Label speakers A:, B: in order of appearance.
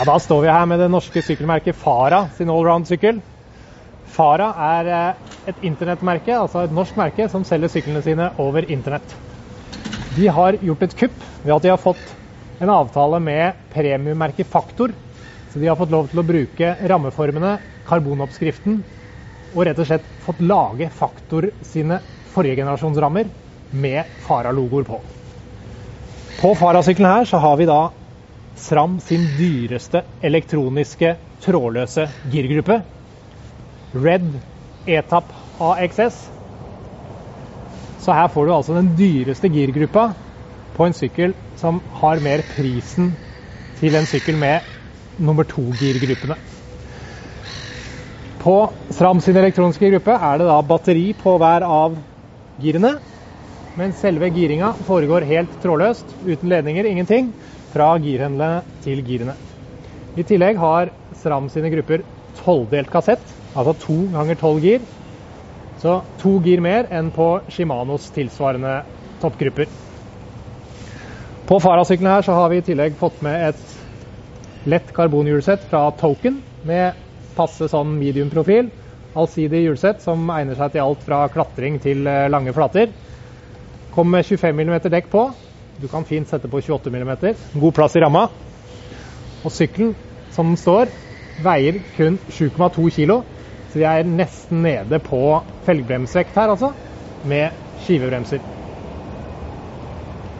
A: Ja, Da står vi her med det norske sykkelmerket Fara sin allround-sykkel. Fara er eh, et internettmerke, altså et norsk merke, som selger syklene sine over internett. De har gjort et kupp ved at de har fått en avtale med premiummerket Faktor. Så de har fått lov til å bruke rammeformene, karbonoppskriften, og rett og slett fått lage Faktor sine forrige generasjonsrammer med Fara-logoer på. På Fara-sykkelen her så har vi da SRAM sin dyreste elektroniske trådløse girgruppe. Red ETAP AXS. Så her får du altså den dyreste girgruppa på en sykkel som har mer prisen til en sykkel med nummer to-girgruppene. På SRAM sin elektroniske gruppe er det da batteri på hver av girene. Men selve giringa foregår helt trådløst, uten ledninger, ingenting fra girhendlene til girene. I tillegg har SRAM sine grupper tolvdelt kassett, altså to ganger tolv gir. Så to gir mer enn på Shimanos tilsvarende toppgrupper. På Fara-sykkelen her så har vi i tillegg fått med et lett karbonhjulsett fra Token med passe sånn medium-profil. Allsidig hjulsett som egner seg til alt fra klatring til eh, lange flater. Kom med 25 mm dekk på, du kan fint sette på 28 mm. God plass i ramma. Og sykkelen, som den står, veier kun 7,2 kg. Så vi er nesten nede på felgbremsvekt her, altså. Med skivebremser.